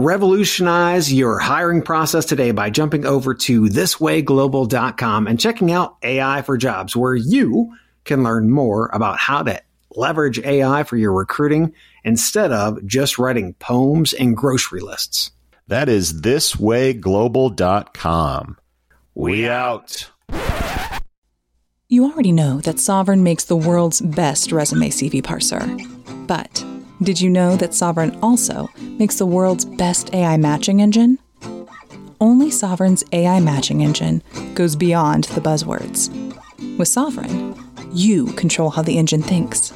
Revolutionize your hiring process today by jumping over to thiswayglobal.com and checking out AI for Jobs, where you can learn more about how to leverage AI for your recruiting instead of just writing poems and grocery lists. That is thiswayglobal.com. We out. You already know that Sovren makes the world's best resume CV parser. But did you know that Sovren also makes the world's best AI matching engine? Only Sovren's AI matching engine goes beyond the buzzwords. With Sovren, you control how the engine thinks.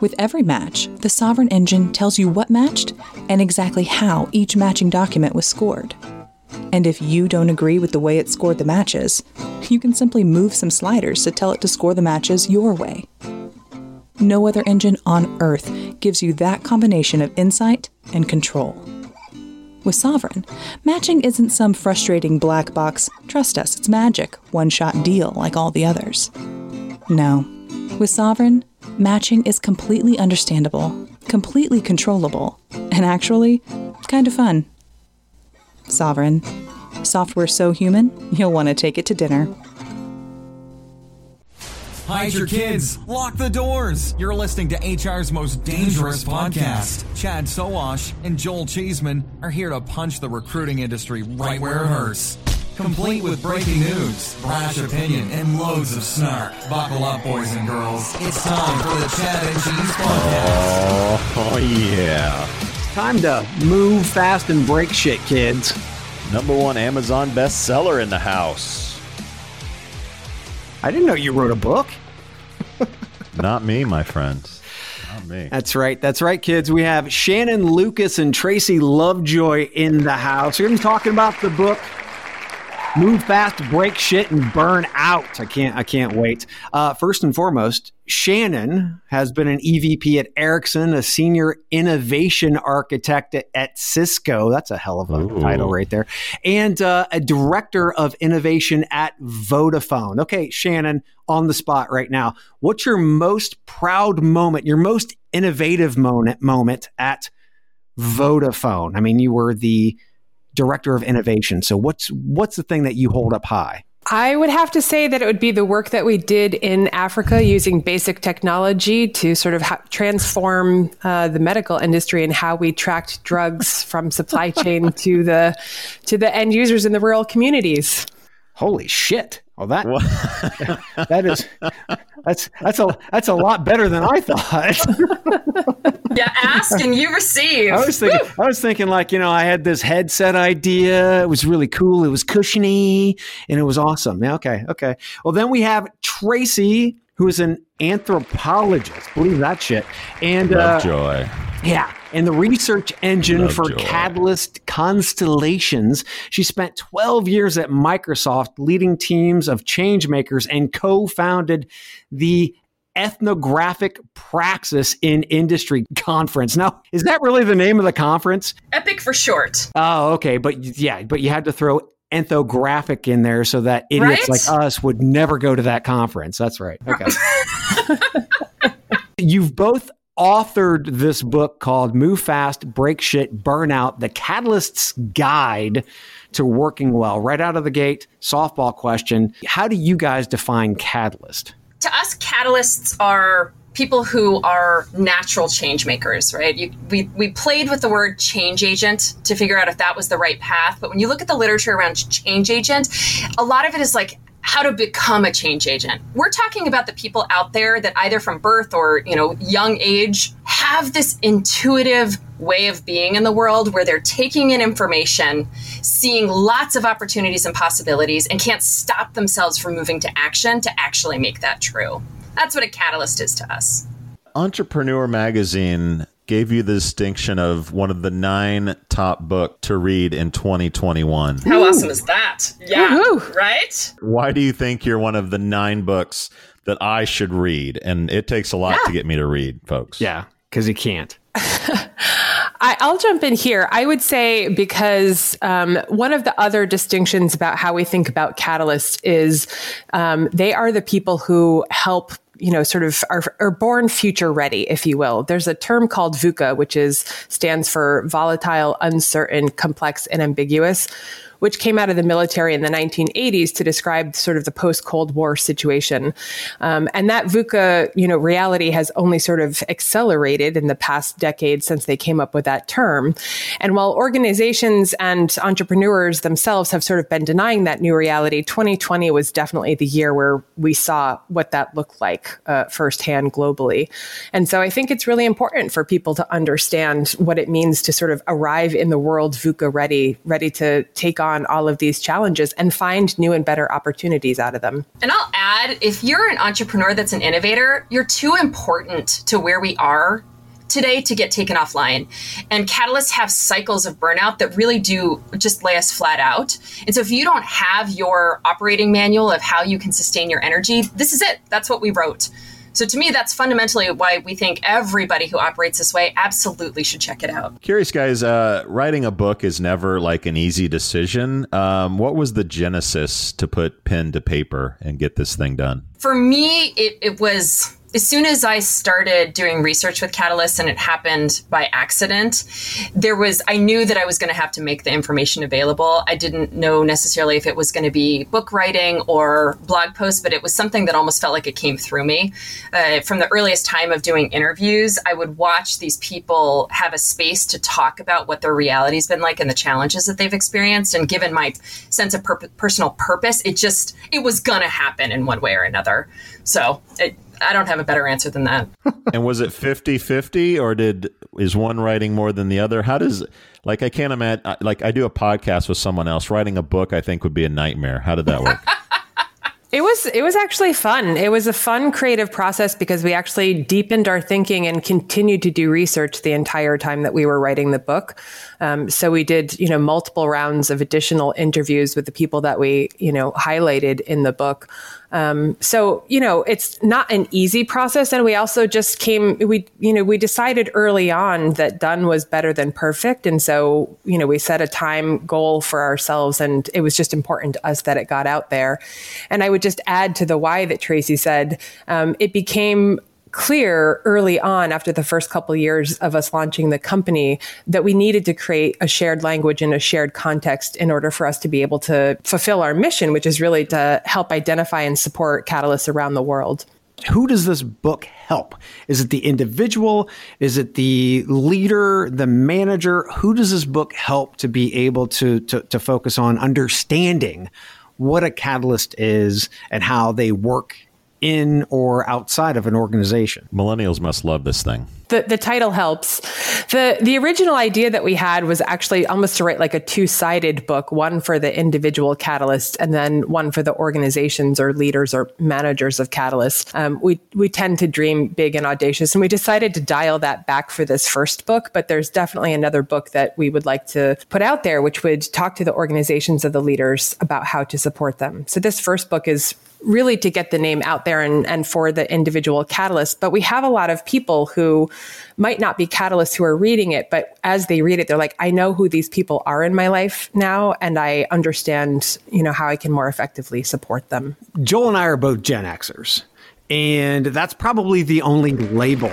With every match, the Sovren engine tells you what matched and exactly how each matching document was scored. And if you don't agree with the way it scored the matches, you can simply move some sliders to tell it to score the matches your way. No other engine on Earth gives you that combination of insight and control. With Sovren, matching isn't some frustrating black box, trust us, it's magic, one shot deal like all the others. No. With Sovren, matching is completely understandable, completely controllable, and actually, kind of fun. Sovren. Software so human, you'll want to take it to dinner. Hide your kids. Lock the doors. You're listening to HR's most dangerous podcast. Chad Sowash and Joel Cheeseman are here to punch the recruiting industry right where it hurts. Complete with breaking news, brash opinion, and loads of snark. Buckle up, boys and girls. It's time for the Chad and Cheese podcast. Oh, oh yeah. Time to move fast and break shit, kids. Number one Amazon bestseller in the house. I didn't know you wrote a book. Not me, my friends. Not me. That's right. That's right, kids. We have Shannon Lucas and Tracey Lovejoy in the house. We're going to be talking about the book Move Fast, Break Shit, and Burn Out. I can't. I can't wait. Uh, first and foremost, Shannon has been an EVP at Ericsson, a senior innovation architect at, Cisco. That's a hell of a Ooh. title right there, and uh, a director of innovation at Vodafone. Okay, Shannon, on the spot right now. What's your most proud moment? Your most innovative moment moment at Vodafone? I mean, you were the director of innovation. So what's what's the thing that you hold up high? I would have to say that it would be the work that we did in Africa using basic technology to sort of ha- transform uh, the medical industry and how we tracked drugs from supply chain to the to the end users in the rural communities. Holy shit! Well, that that is that's that's a that's a lot better than I thought. yeah, ask and you receive. I was thinking, I was thinking, like you know, I had this headset idea. It was really cool. It was cushiony, and it was awesome. Yeah, okay, okay. Well, then we have Tracey, who is an anthropologist. Believe that shit. And uh, Lovejoy. yeah, and the research engine for Lovejoy. Catalyst Constellations. She spent 12 years at Microsoft leading teams of change makers and co-founded the Ethnographic Praxis in Industry Conference. Now, is that really the name of the conference? Epic for short. Oh, okay, but yeah, but you had to throw infographic in there so that idiots Right? like us would never go to that conference. That's right. Okay. You've both authored this book called Move Fast, Break Shit, Burnout, The Catalyst's Guide to Working Well. Right out of the gate, softball question. How do you guys define catalyst? to us, catalysts are people who are natural change makers, right? You, we, we played with the word change agent to figure out if that was the right path. But when you look at the literature around change agent, a lot of it is like how to become a change agent. We're talking about the people out there that either from birth or, you know, young age have this intuitive way of being in the world where they're taking in information, seeing lots of opportunities and possibilities, and can't stop themselves from moving to action to actually make that true. That's what a catalyst is to us. Entrepreneur Magazine gave you the distinction of one of the nine top book to read in 2021. How awesome is that? Yeah. Woohoo. Right? Why do you think you're one of the nine books that I should read? And it takes a lot to get me to read, folks. Yeah, because you can't. I, I'll jump in here. I would say because um, one of the other distinctions about how we think about catalysts is um, they are the people who help you know, sort of are, are born future ready, if you will. There's a term called VUCA, which is stands for volatile, uncertain, complex, and ambiguous, which came out of the military in the 1980s to describe sort of the post Cold War situation. Um, and that VUCA, you know, reality has only sort of accelerated in the past decade since they came up with that term. And while organizations and entrepreneurs themselves have sort of been denying that new reality, 2020 was definitely the year where we saw what that looked like uh, firsthand globally. And so I think it's really important for people to understand what it means to sort of arrive in the world VUCA ready, ready to take on all of these challenges and find new and better opportunities out of them. And I'll add if you're an entrepreneur that's an innovator, you're too important to where we are today to get taken offline. And catalysts have cycles of burnout that really do just lay us flat out. And so if you don't have your operating manual of how you can sustain your energy, this is it. That's what we wrote. So to me, that's fundamentally why we think everybody who operates this way absolutely should check it out. Curious, guys, uh, writing a book is never like an easy decision. Um, what was the genesis to put pen to paper and get this thing done? For me, it, it was as soon as I started doing research with Catalyst and it happened by accident, there was, I knew that I was going to have to make the information available. I didn't know necessarily if it was going to be book writing or blog posts, but it was something that almost felt like it came through me. Uh, from the earliest time of doing interviews, I would watch these people have a space to talk about what their reality's been like and the challenges that they've experienced. And given my sense of pur- personal purpose, it just, it was going to happen in one way or another. So it, I don't have a better answer than that. and was it 50-50 or did is one writing more than the other? How does like I can't imagine like I do a podcast with someone else writing a book I think would be a nightmare. How did that work? It was it was actually fun. It was a fun creative process because we actually deepened our thinking and continued to do research the entire time that we were writing the book. Um, so we did you know multiple rounds of additional interviews with the people that we you know highlighted in the book. Um, so you know it's not an easy process, and we also just came we you know we decided early on that done was better than perfect, and so you know we set a time goal for ourselves, and it was just important to us that it got out there. And I would just add to the why that Tracey said, um, it became clear early on after the first couple of years of us launching the company that we needed to create a shared language and a shared context in order for us to be able to fulfill our mission, which is really to help identify and support catalysts around the world. Who does this book help? Is it the individual? Is it the leader, the manager? Who does this book help to be able to, to, to focus on understanding what a catalyst is and how they work in or outside of an organization. Millennials must love this thing. The, the title helps. The the original idea that we had was actually almost to write like a two sided book, one for the individual catalyst and then one for the organizations or leaders or managers of catalysts. Um, we we tend to dream big and audacious, and we decided to dial that back for this first book. But there's definitely another book that we would like to put out there, which would talk to the organizations of the leaders about how to support them. So this first book is really to get the name out there and, and for the individual catalyst. But we have a lot of people who might not be catalysts who are reading it, but as they read it, they're like, I know who these people are in my life now, and I understand, you know, how I can more effectively support them. Joel and I are both Gen Xers, and that's probably the only label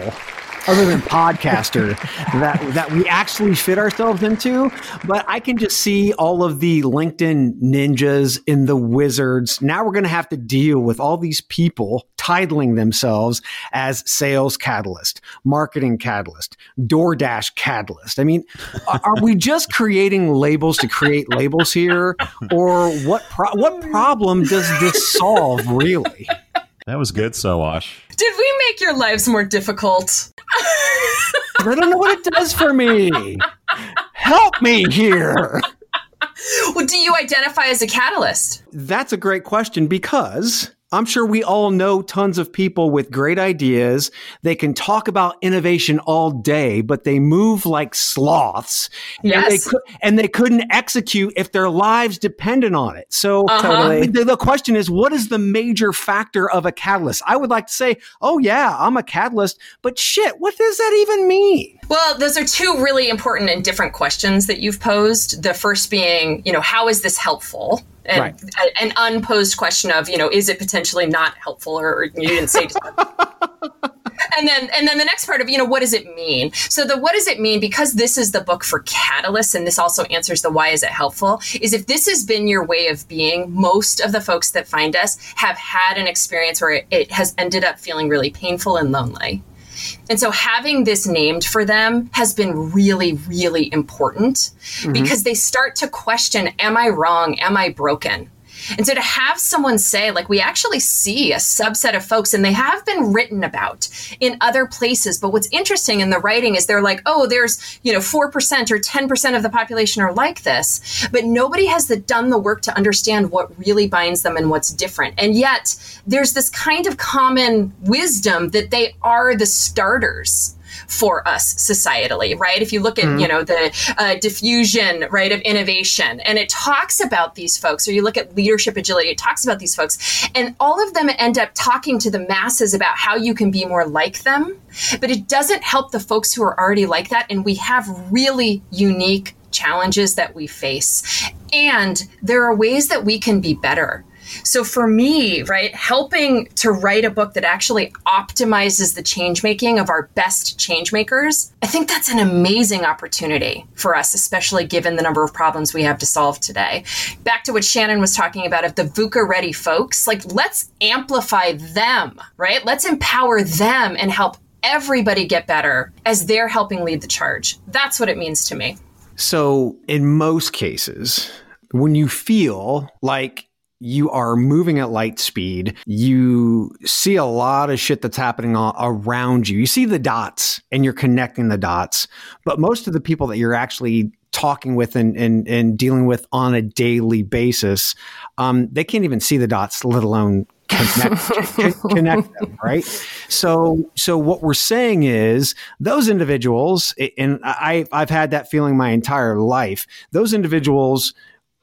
other than podcaster that that we actually fit ourselves into. But I can just see all of the LinkedIn ninjas and the wizards. Now we're going to have to deal with all these people titling themselves as sales catalyst, marketing catalyst, DoorDash catalyst. I mean, are we just creating labels to create labels here, or what? Pro- what problem does this solve really? That was good, Sowash. Did we make your lives more difficult? I don't know what it does for me. Help me here. Well, do you identify as a catalyst? That's a great question because I'm sure we all know tons of people with great ideas. They can talk about innovation all day, but they move like sloths. Yes. And they, could, and they couldn't execute if their lives depended on it. So Uh-huh. the, the question is, what is the major factor of a catalyst? I would like to say, oh yeah, I'm a catalyst, but shit, what does that even mean? Well, those are two really important and different questions that you've posed. The first being, you know, how is this helpful? And Right. Uh, an unposed question of, you know, is it potentially not helpful or, or you didn't say and then and then the next part of you know what does it mean so the what does it mean because this is the book for catalysts and this also answers the why is it helpful is if this has been your way of being most of the folks that find us have had an experience where it, it has ended up feeling really painful and lonely and so having this named for them has been really, really important mm-hmm. because they start to question Am I wrong? Am I broken? And so to have someone say, like, we actually see a subset of folks, and they have been written about in other places. But what's interesting in the writing is they're like, oh, there's, you know, 4% or 10% of the population are like this. But nobody has the, done the work to understand what really binds them and what's different. And yet there's this kind of common wisdom that they are the starters for us societally, right? If you look at, you know, the uh, diffusion, right, of innovation, and it talks about these folks, or you look at leadership agility, it talks about these folks, and all of them end up talking to the masses about how you can be more like them, but it doesn't help the folks who are already like that, and we have really unique challenges that we face. And there are ways that we can be better. So for me, right, helping to write a book that actually optimizes the change making of our best change makers, I think that's an amazing opportunity for us, especially given the number of problems we have to solve today. Back to what Shannon was talking about of the VUCA ready folks, like let's amplify them, right? Let's empower them and help everybody get better as they're helping lead the charge. That's what it means to me. So, in most cases, when you feel like you are moving at light speed, you see a lot of shit that's happening a- around you. You see the dots and you're connecting the dots. But most of the people that you're actually talking with and, and, and dealing with on a daily basis, um, they can't even see the dots, let alone connect, connect them, right? So, so what we're saying is those individuals, and I, I've had that feeling my entire life. Those individuals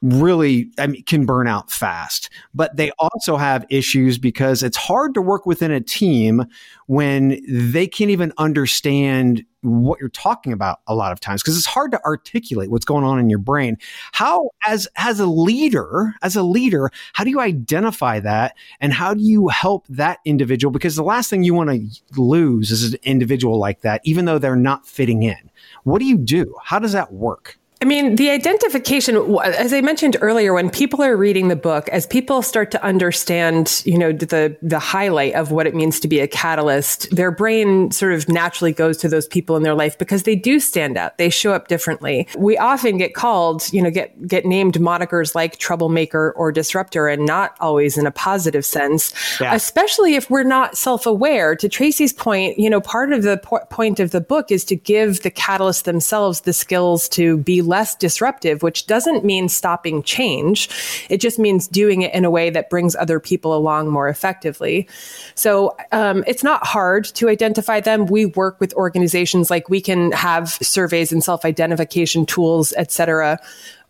really I mean, can burn out fast, but they also have issues because it's hard to work within a team when they can't even understand what you're talking about a lot of times because it's hard to articulate what's going on in your brain. How as as a leader as a leader how do you identify that? And how do you help that individual? Because the last thing you want to lose is an individual like that even though they're not fitting in. What do you do? How does that work I mean, the identification, as I mentioned earlier, when people are reading the book, as people start to understand, you know, the the highlight of what it means to be a catalyst, their brain sort of naturally goes to those people in their life because they do stand out. They show up differently. We often get called, you know, get get named monikers like troublemaker or disruptor, and not always in a positive sense. Yeah. Especially if we're not self aware. To Tracey's point, you know, part of the po- point of the book is to give the catalysts themselves the skills to be less disruptive, which doesn't mean stopping change. It just means doing it in a way that brings other people along more effectively. So um, it's not hard to identify them. We work with organizations like we can have surveys and self identification tools, et cetera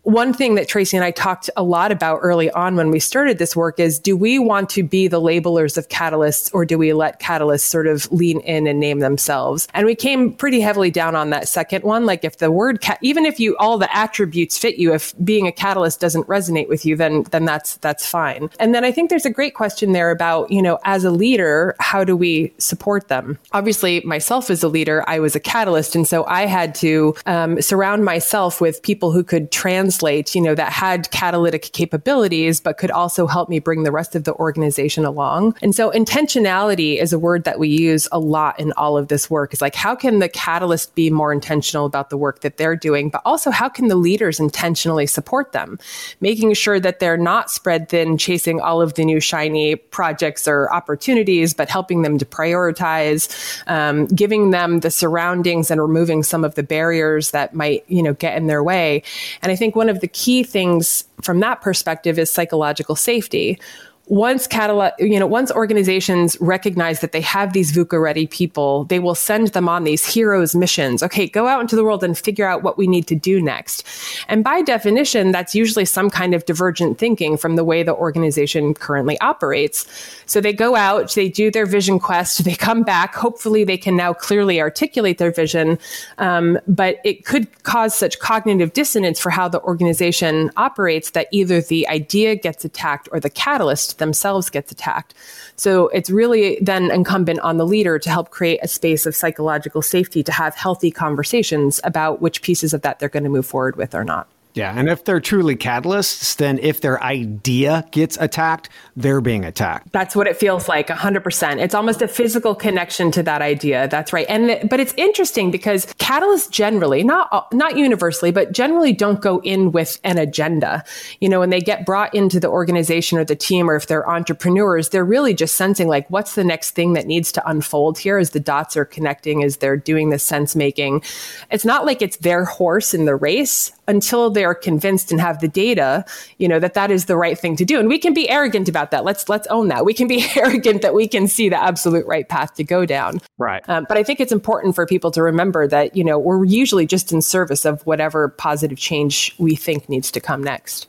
one thing that Tracey and I talked a lot about early on when we started this work is do we want to be the labelers of catalysts or do we let catalysts sort of lean in and name themselves? And we came pretty heavily down on that second one. Like if the word, ca- even if you, all the attributes fit you, if being a catalyst doesn't resonate with you, then, then that's, that's fine. And then I think there's a great question there about, you know, as a leader, how do we support them? Obviously, myself as a leader, I was a catalyst. And so I had to um, surround myself with people who could translate, you know, that had catalytic capabilities, but could also help me bring the rest of the organization along. And so intentionality is a word that we use a lot in all of this work. Is like, how can the catalyst be more intentional about the work that they're doing, but also how can the leaders intentionally support them, making sure that they're not spread thin, chasing all of the new shiny projects or opportunities, but helping them to prioritize, um, giving them the surroundings and removing some of the barriers that might, you know, get in their way. And I think one of the key things from that perspective is psychological safety once catalog, you know, once organizations recognize that they have these VUCA ready people, they will send them on these heroes missions. Okay, go out into the world and figure out what we need to do next. And by definition, that's usually some kind of divergent thinking from the way the organization currently operates. So they go out, they do their vision quest, they come back. Hopefully, they can now clearly articulate their vision. Um, but it could cause such cognitive dissonance for how the organization operates that either the idea gets attacked or the catalyst themselves gets attacked. So it's really then incumbent on the leader to help create a space of psychological safety to have healthy conversations about which pieces of that they're going to move forward with or not. Yeah, and if they're truly catalysts, then if their idea gets attacked, they're being attacked. That's what it feels like, 100%. It's almost a physical connection to that idea. That's right. And the, but it's interesting because catalysts generally, not not universally, but generally don't go in with an agenda. You know, when they get brought into the organization or the team or if they're entrepreneurs, they're really just sensing like what's the next thing that needs to unfold here as the dots are connecting as they're doing the sense making. It's not like it's their horse in the race until they're convinced and have the data, you know, that that is the right thing to do. And we can be arrogant about that. Let's let's own that. We can be arrogant that we can see the absolute right path to go down. Right. Um, but I think it's important for people to remember that you know we're usually just in service of whatever positive change we think needs to come next.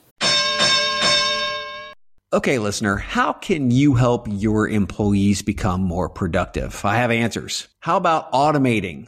Okay, listener, how can you help your employees become more productive? I have answers. How about automating?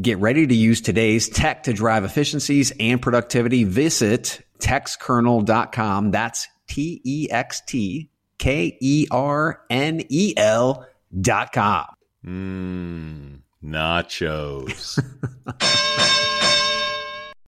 Get ready to use today's tech to drive efficiencies and productivity. Visit textkernel.com. That's T E X T K E R N E L dot com. Mmm, nachos.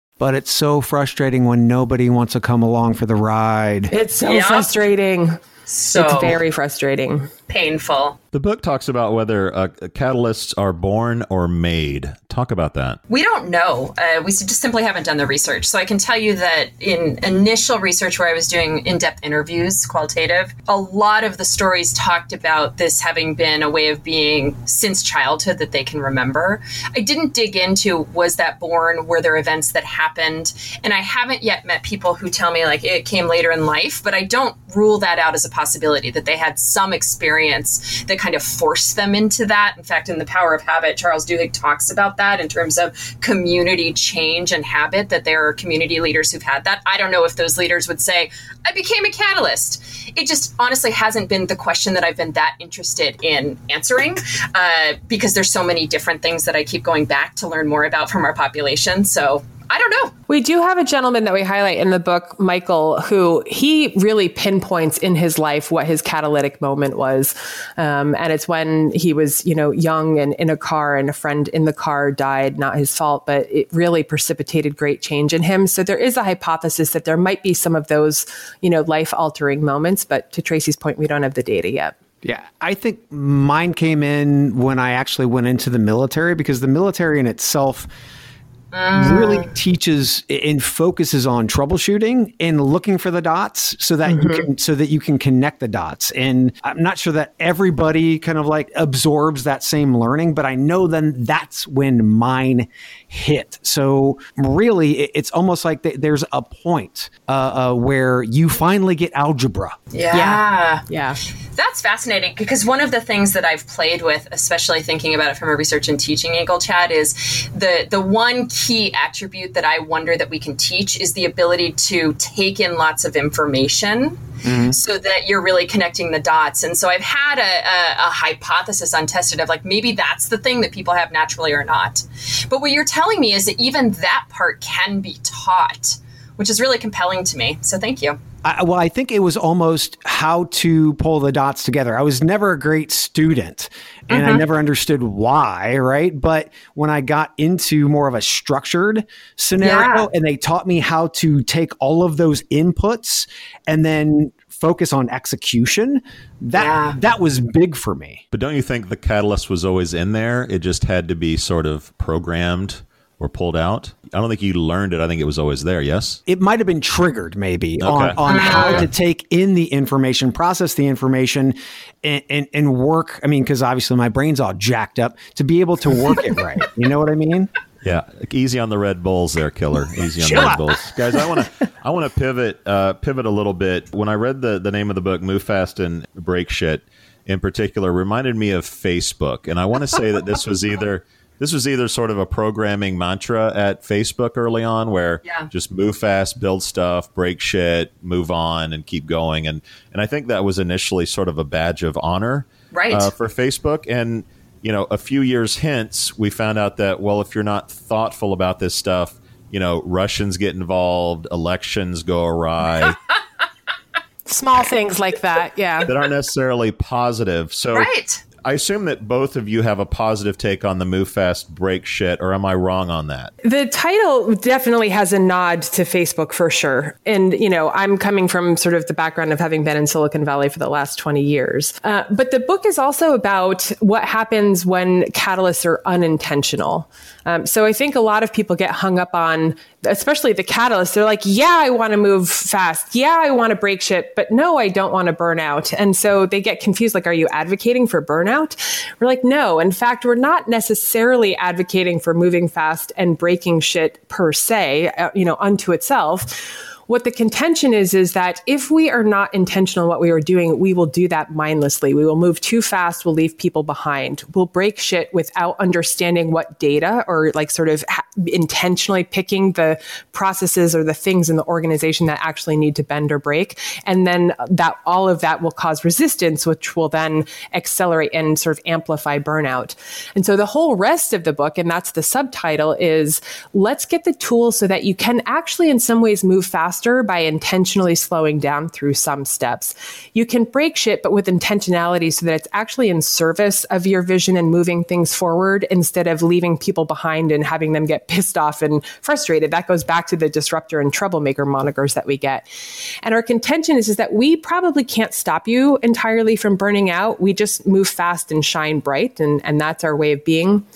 but it's so frustrating when nobody wants to come along for the ride. It's so yeah. frustrating. So it's very frustrating. Painful. The book talks about whether uh, catalysts are born or made. Talk about that. We don't know. Uh, we just simply haven't done the research. So I can tell you that in initial research where I was doing in depth interviews, qualitative, a lot of the stories talked about this having been a way of being since childhood that they can remember. I didn't dig into was that born? Were there events that happened? And I haven't yet met people who tell me like it came later in life, but I don't rule that out as a possibility that they had some experience that kind of force them into that. In fact, in The Power of Habit, Charles Duhigg talks about that in terms of community change and habit, that there are community leaders who've had that. I don't know if those leaders would say, I became a catalyst. It just honestly hasn't been the question that I've been that interested in answering uh, because there's so many different things that I keep going back to learn more about from our population. So I don't know. We do have a gentleman that we highlight in the book, Michael, who he really pinpoints in his life what his catalytic moment was. Um, and it's when he was, you know, young and in a car and a friend in the car died, not his fault, but it really precipitated great change in him. So there is a hypothesis that there might be some of those, you know, life altering moments. But to Tracey's point, we don't have the data yet. Yeah, I think mine came in when I actually went into the military because the military in itself really Mm. teaches and focuses on troubleshooting and looking for the dots so that you can so that you can connect the dots and i'm not sure that everybody kind of like absorbs that same learning but i know then that's when mine hit so really it's almost like th- there's a point uh, uh, where you finally get algebra Yeah. Yeah. That's fascinating because one of the things that I've played with, especially thinking about it from a research and teaching angle, Chad, is the the one key attribute that I wonder that we can teach is the ability to take in lots of information Mm-hmm. so that you're really connecting the dots. And so I've had a, a, a hypothesis untested of like maybe that's the thing that people have naturally or not. But what you're telling me is that even that part can be taught, which is really compelling to me. So thank you. I, well, I think it was almost how to pull the dots together. I was never a great student and I mm-hmm. never understood why, right? But when I got into more of a structured scenario Yeah. and they taught me how to take all of those inputs and then focus on execution, that Yeah. that was big for me. But don't you think the catalyst was always in there? It just had to be sort of programmed or pulled out? I don't think you learned it. I think it was always there, yes? it might have been triggered maybe on, Okay. on how to take in the information, process the information, and, and, and work. I mean, because obviously my brain's all jacked up to be able to work it right. You know what I mean? Yeah, easy on the Red Bulls there, killer. Easy on the Red. Bulls, guys. I want to I want to pivot uh, pivot a little bit. When I read the the name of the book, "Move Fast and Break Shit," in particular, reminded me of Facebook, and I want to say that this was either this was either sort of a programming mantra at Facebook early on, where Yeah. just move fast, build stuff, break shit, move on, and keep going. And and I think that was initially sort of a badge of honor, Right. uh, for Facebook. And you know, a few years hence, we found out that well, if you're not thoughtful about this stuff, you know, Russians get involved, elections go awry Small things like that. Yeah. that aren't necessarily positive. So Right. I assume that both of you have a positive take on the move fast, break shit, or am I wrong on that? The title definitely has a nod to Facebook for sure. And, you know, I'm coming from sort of the background of having been in Silicon Valley for the last 20 years. Uh, but the book is also about what happens when catalysts are unintentional. Um, so I think a lot of people get hung up on, especially the catalysts. They're like, yeah, I want to move fast. Yeah, I want to break shit, but no, I don't want to burn out. And so they get confused. Like, are you advocating for burnout? We're like, no. In fact, we're not necessarily advocating for moving fast and breaking shit per se, uh, you know, unto itself. What the contention is, is that if we are not intentional in what we are doing, we will do that mindlessly. We will move too fast. We'll leave people behind. We'll break shit without understanding what data or like sort of ha- intentionally picking the processes or the things in the organization that actually need to bend or break. And then that all of that will cause resistance, which will then accelerate and sort of amplify burnout. And so the whole rest of the book, and that's the subtitle, is let's get the tools so that you can actually, in some ways, move faster faster by intentionally slowing down through some steps. You can break shit, but with intentionality so that it's actually in service of your vision and moving things forward instead of leaving people behind and having them get pissed off and frustrated. That goes back to the disruptor and troublemaker monikers that we get. And our contention is, is that we probably can't stop you entirely from burning out. We just move fast and shine bright, and, and that's our way of being.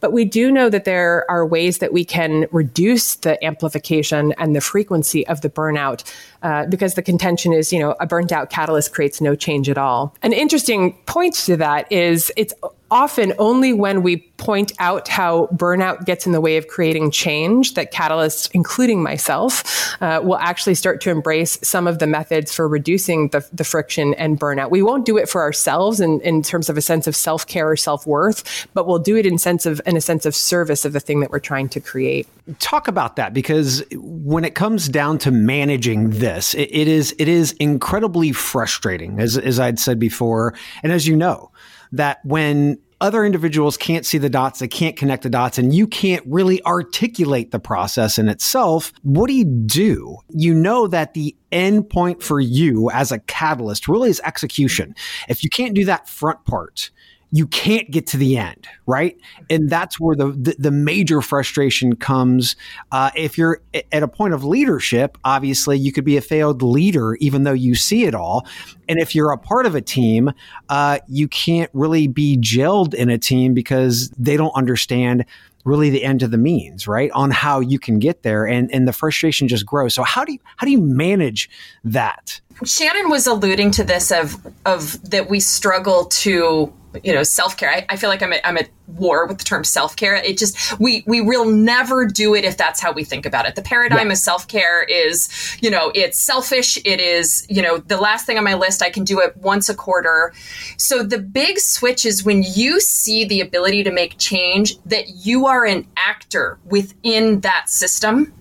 But we do know that there are ways that we can reduce the amplification and the frequency of the burnout uh, because the contention is, you know, a burnt out catalyst creates no change at all. An interesting point to that is it's often only when we point out how burnout gets in the way of creating change that catalysts, including myself, uh, will actually start to embrace some of the methods for reducing the, the friction and burnout. We won't do it for ourselves in, in terms of a sense of self care or self worth, but we'll do it in sense of in a sense of service of the thing that we're trying to create. Talk about that because when it comes down to managing this, it, it is it is incredibly frustrating, as as I'd said before, and as you know that when other individuals can't see the dots, they can't connect the dots, and you can't really articulate the process in itself, what do you do? You know that the end point for you as a catalyst really is execution. If you can't do that front part, you can't get to the end, right? And that's where the the, the major frustration comes. Uh, if you're at a point of leadership, obviously you could be a failed leader, even though you see it all. And if you're a part of a team, uh, you can't really be gelled in a team because they don't understand really the end of the means, right? On how you can get there, and and the frustration just grows. So how do you how do you manage that? Shannon was alluding to this of of that we struggle to you know self-care. I, I, feel like I'm at, I'm at war with the term self-care. It just we we will never do it if that's how we think about it. The paradigm yeah. of self-care is you know it's selfish. It is you know the last thing on my list i can do it once a quarter. So the big switch is when you see the ability to make change that you are an actor within that system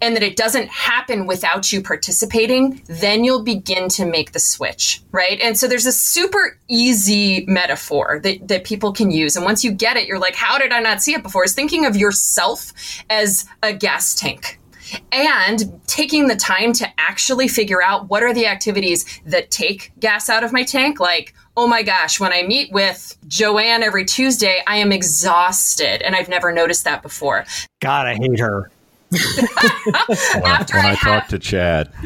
and that it doesn't happen without you participating, then you'll begin to make the switch, right? And so there's a super easy metaphor that, that people can use. And once you get it, you're like, how did I not see it before? Is thinking of yourself as a gas tank and taking the time to actually figure out what are the activities that take gas out of my tank like oh my gosh when i meet with joanne every tuesday i am exhausted and i've never noticed that before god i hate her After when I, I have, talk to Chad.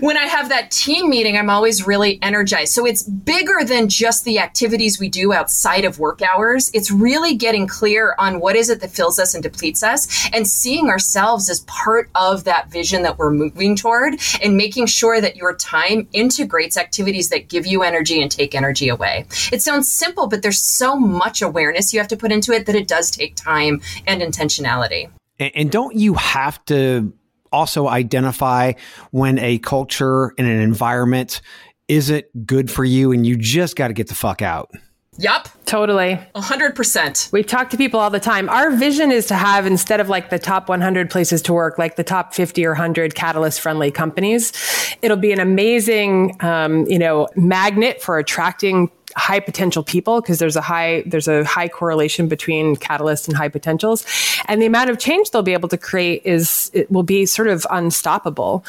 when I have that team meeting, I'm always really energized. So it's bigger than just the activities we do outside of work hours. It's really getting clear on what is it that fills us and depletes us and seeing ourselves as part of that vision that we're moving toward and making sure that your time integrates activities that give you energy and take energy away. It sounds simple, but there's so much awareness you have to put into it that it does take time and intention intentionality. And, and don't you have to also identify when a culture and an environment isn't good for you and you just got to get the fuck out? Yep. Totally. 100%. We talk to people all the time. Our vision is to have, instead of like the top 100 places to work, like the top 50 or 100 catalyst friendly companies, it'll be an amazing, um, you know, magnet for attracting high potential people because there's a high there's a high correlation between catalysts and high potentials. And the amount of change they'll be able to create is it will be sort of unstoppable.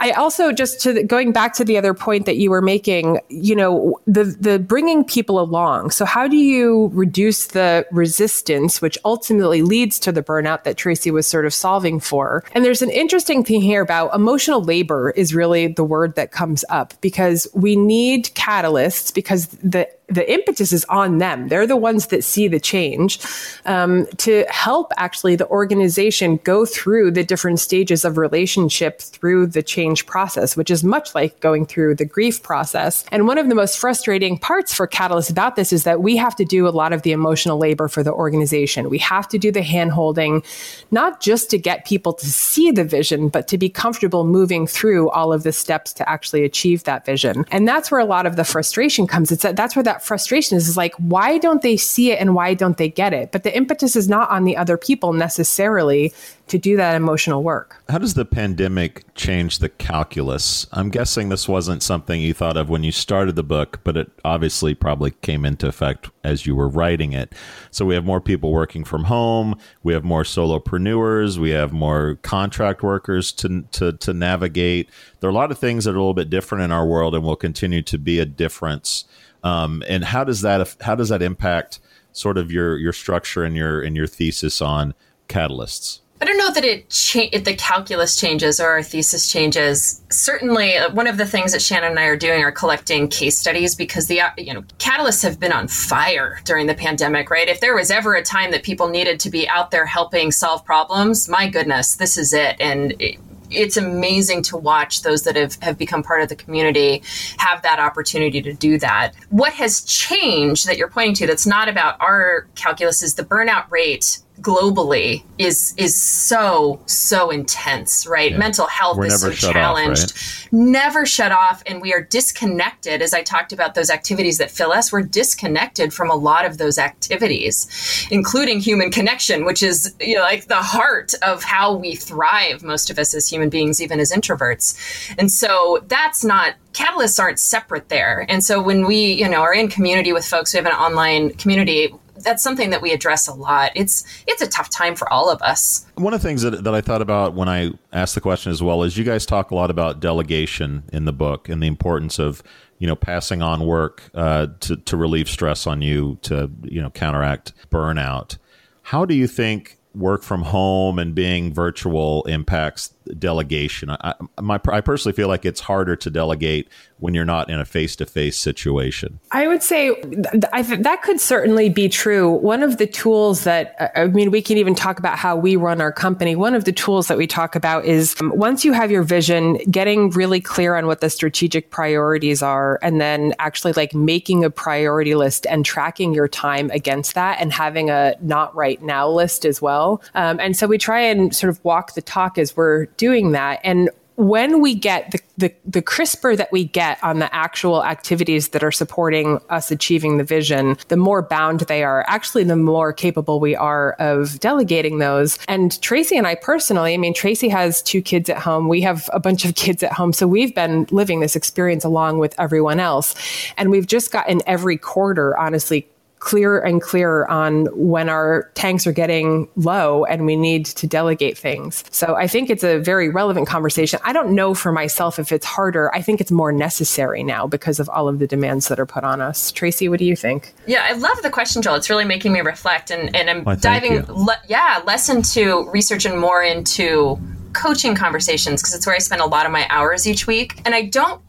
I also just to the, going back to the other point that you were making you know the the bringing people along. So how do you reduce the resistance which ultimately leads to the burnout that tracey was sort of solving for? And there's an interesting thing here about emotional labor is really the word that comes up because we need catalysts because the it the impetus is on them. They're the ones that see the change um, to help actually the organization go through the different stages of relationship through the change process, which is much like going through the grief process. And one of the most frustrating parts for Catalyst about this is that we have to do a lot of the emotional labor for the organization. We have to do the hand holding, not just to get people to see the vision, but to be comfortable moving through all of the steps to actually achieve that vision. And that's where a lot of the frustration comes. It's that that's where that that frustration is, is like, why don't they see it and why don't they get it? But the impetus is not on the other people necessarily to do that emotional work. How does the pandemic change the calculus? I'm guessing this wasn't something you thought of when you started the book, but it obviously probably came into effect as you were writing it. So we have more people working from home, we have more solopreneurs, we have more contract workers to to to navigate. There are a lot of things that are a little bit different in our world and will continue to be a difference. Um, and how does that how does that impact sort of your your structure and your and your thesis on catalysts? I don't know that it cha- the calculus changes or our thesis changes. Certainly, uh, one of the things that Shannon and I are doing are collecting case studies because the uh, you know catalysts have been on fire during the pandemic. Right? If there was ever a time that people needed to be out there helping solve problems, my goodness, this is it. And it, it's amazing to watch those that have, have become part of the community have that opportunity to do that. What has changed that you're pointing to that's not about our calculus is the burnout rate globally is is so so intense right? Yeah. mental health We're is so challenged off, right? never shut off and we are disconnected. As i talked about those activities that fill us we're disconnected from a lot of those activities including human connection which is you know like the heart of how we thrive most of us as human beings even as introverts. And so that's not catalysts aren't separate there. And so when we you know are in community with folks we have an online community that's something that we address a lot. It's it's a tough time for all of us. One of the things that, that I thought about when I asked the question as well is you guys talk a lot about delegation in the book and the importance of you know passing on work uh, to to relieve stress on you to you know counteract burnout. How do you think work from home and being virtual impacts delegation. I, my, I personally feel like it's harder to delegate when you're not in a face to face situation. I would say th- that could certainly be true. One of the tools that, I mean, we can even talk about how we run our company. One of the tools that we talk about is um, once you have your vision, getting really clear on what the strategic priorities are, and then actually like making a priority list and tracking your time against that and having a not right now list as well. Um, and so we try and sort of walk the talk as we're doing that. And when we get the, the, the, crisper that we get on the actual activities that are supporting us achieving the vision, the more bound they are, actually, the more capable we are of delegating those. And Tracey and I personally, I mean, Tracey has two kids at home. We have a bunch of kids at home. So we've been living this experience along with everyone else. And we've just gotten every quarter, honestly, clearer and clearer on when our tanks are getting low and we need to delegate things. So I think it's a very relevant conversation. I don't know for myself if it's harder. I think it's more necessary now because of all of the demands that are put on us. Tracey, what do you think? Yeah, I love the question, Joel. It's really making me reflect and, and I'm well, diving, le- yeah, less into research and more into coaching conversations because it's where I spend a lot of my hours each week. And I don't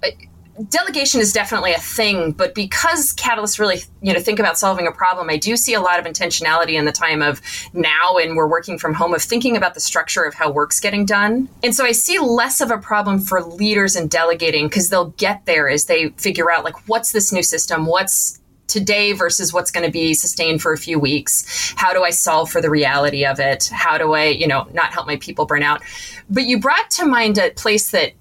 delegation is definitely a thing, but because catalysts really, you know, think about solving a problem, I do see a lot of intentionality in the time of now and we're working from home of thinking about the structure of how work's getting done. And so I see less of a problem for leaders in delegating because they'll get there as they figure out like what's this new system, what's today versus what's going to be sustained for a few weeks? How do i solve for the reality of it? How do i you know not help my people burn out? But you brought to mind a place that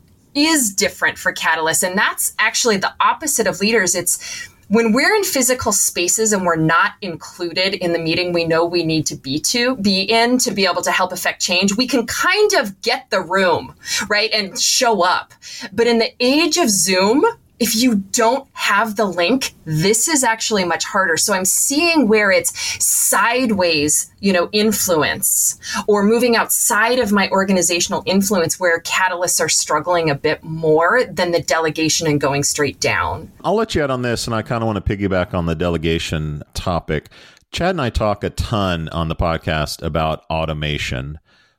is different for Catalyst. And that's actually the opposite of leaders. It's when we're in physical spaces and we're not included in the meeting we know we need to be to be in to be able to help affect change we can kind of get the room right and show up but in the age of zoom if you don't have the link, this is actually much harder. So I'm seeing where it's sideways, you know, influence or moving outside of my organizational influence where catalysts are struggling a bit more than the delegation and going straight down. I'll let you out on this, and I kind of want to piggyback on the delegation topic. Chad and I talk a ton on the podcast about automation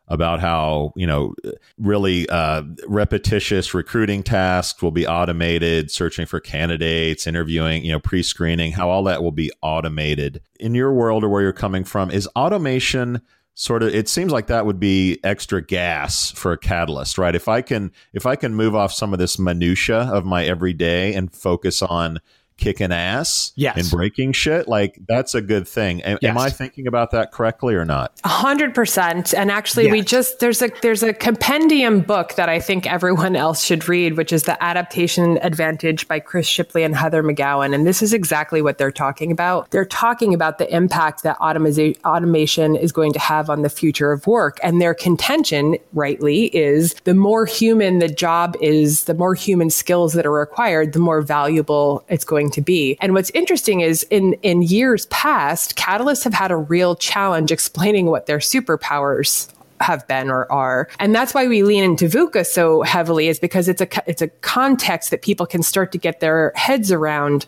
about how you know really uh, repetitious recruiting tasks will be automated searching for candidates interviewing you know pre-screening how all that will be automated. In your world or where you're coming from is automation sort of it seems like that would be extra gas for a catalyst right? If i can if i can move off some of this minutia of my everyday and focus on kicking ass Yes. and breaking shit, like that's a good thing. Am, Yes. am I thinking about that correctly or not? A hundred percent. And actually, we just there's a there's a compendium book that I think everyone else should read, which is the Adaptation Advantage by Chris Shipley and Heather McGowan. And this is exactly what they're talking about. They're talking about the impact that automiza- automation is going to have on the future of work. And their contention, rightly, is the more human the job is, the more human skills that are required, the more valuable it's going to be. And what's interesting is in in years past, catalysts have had a real challenge explaining what their superpowers have been or are. And that's why we lean into VUCA so heavily is because it's a it's a context that people can start to get their heads around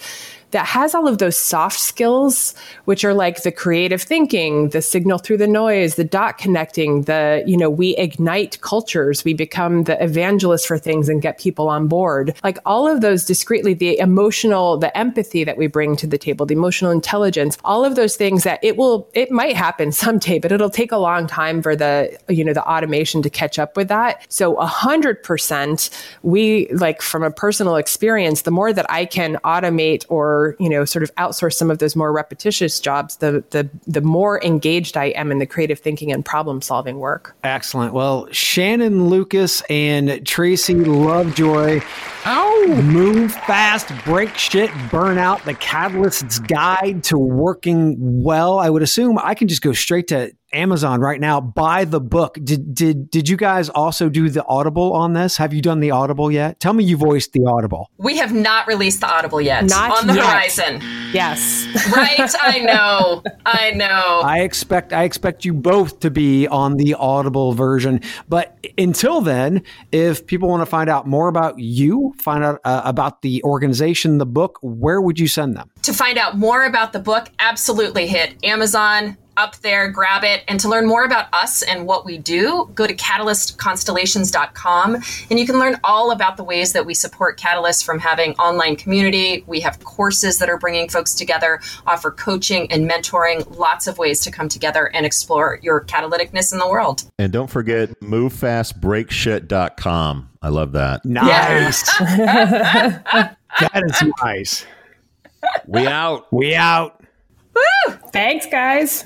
that has all of those soft skills which are like the creative thinking, the signal through the noise, the dot connecting, the you know, we ignite cultures, we become the evangelist for things and get people on board. Like all of those discreetly the emotional, the empathy that we bring to the table, the emotional intelligence, all of those things that it will it might happen someday, but it'll take a long time for the you know the automation to catch up with that. So a hundred percent, we like from a personal experience, the more that I can automate or you know sort of outsource some of those more repetitious jobs, the the the more engaged I am in the creative thinking and problem solving work. Excellent. Well, Shannon Lucas and Tracey Lovejoy. Ow! Move fast, break shit, burn out. The Catalyst's Guide to Working Well. I would assume I can just go straight to Amazon right now. Buy the book. Did did did you guys also do the Audible on this? Have you done the Audible yet? Tell me you voiced the Audible. We have not released the Audible yet. Not on the yet. horizon. Yes. Right? I know. I know. I expect I expect you both to be on the Audible version. But until then, if people want to find out more about you, find out uh, about the organization, the book, where would you send them? to find out more about the book, absolutely hit Amazon up there, grab it. And to learn more about us and what we do, go to catalystconstellations.com and you can learn all about the ways that we support Catalyst from having online community. We have courses that are bringing folks together, offer coaching and mentoring, lots of ways to come together and explore your catalyticness in the world. And don't forget movefastbreakshit.com. I love that. Nice. that is nice. We out. We out. Woo! Thanks, guys.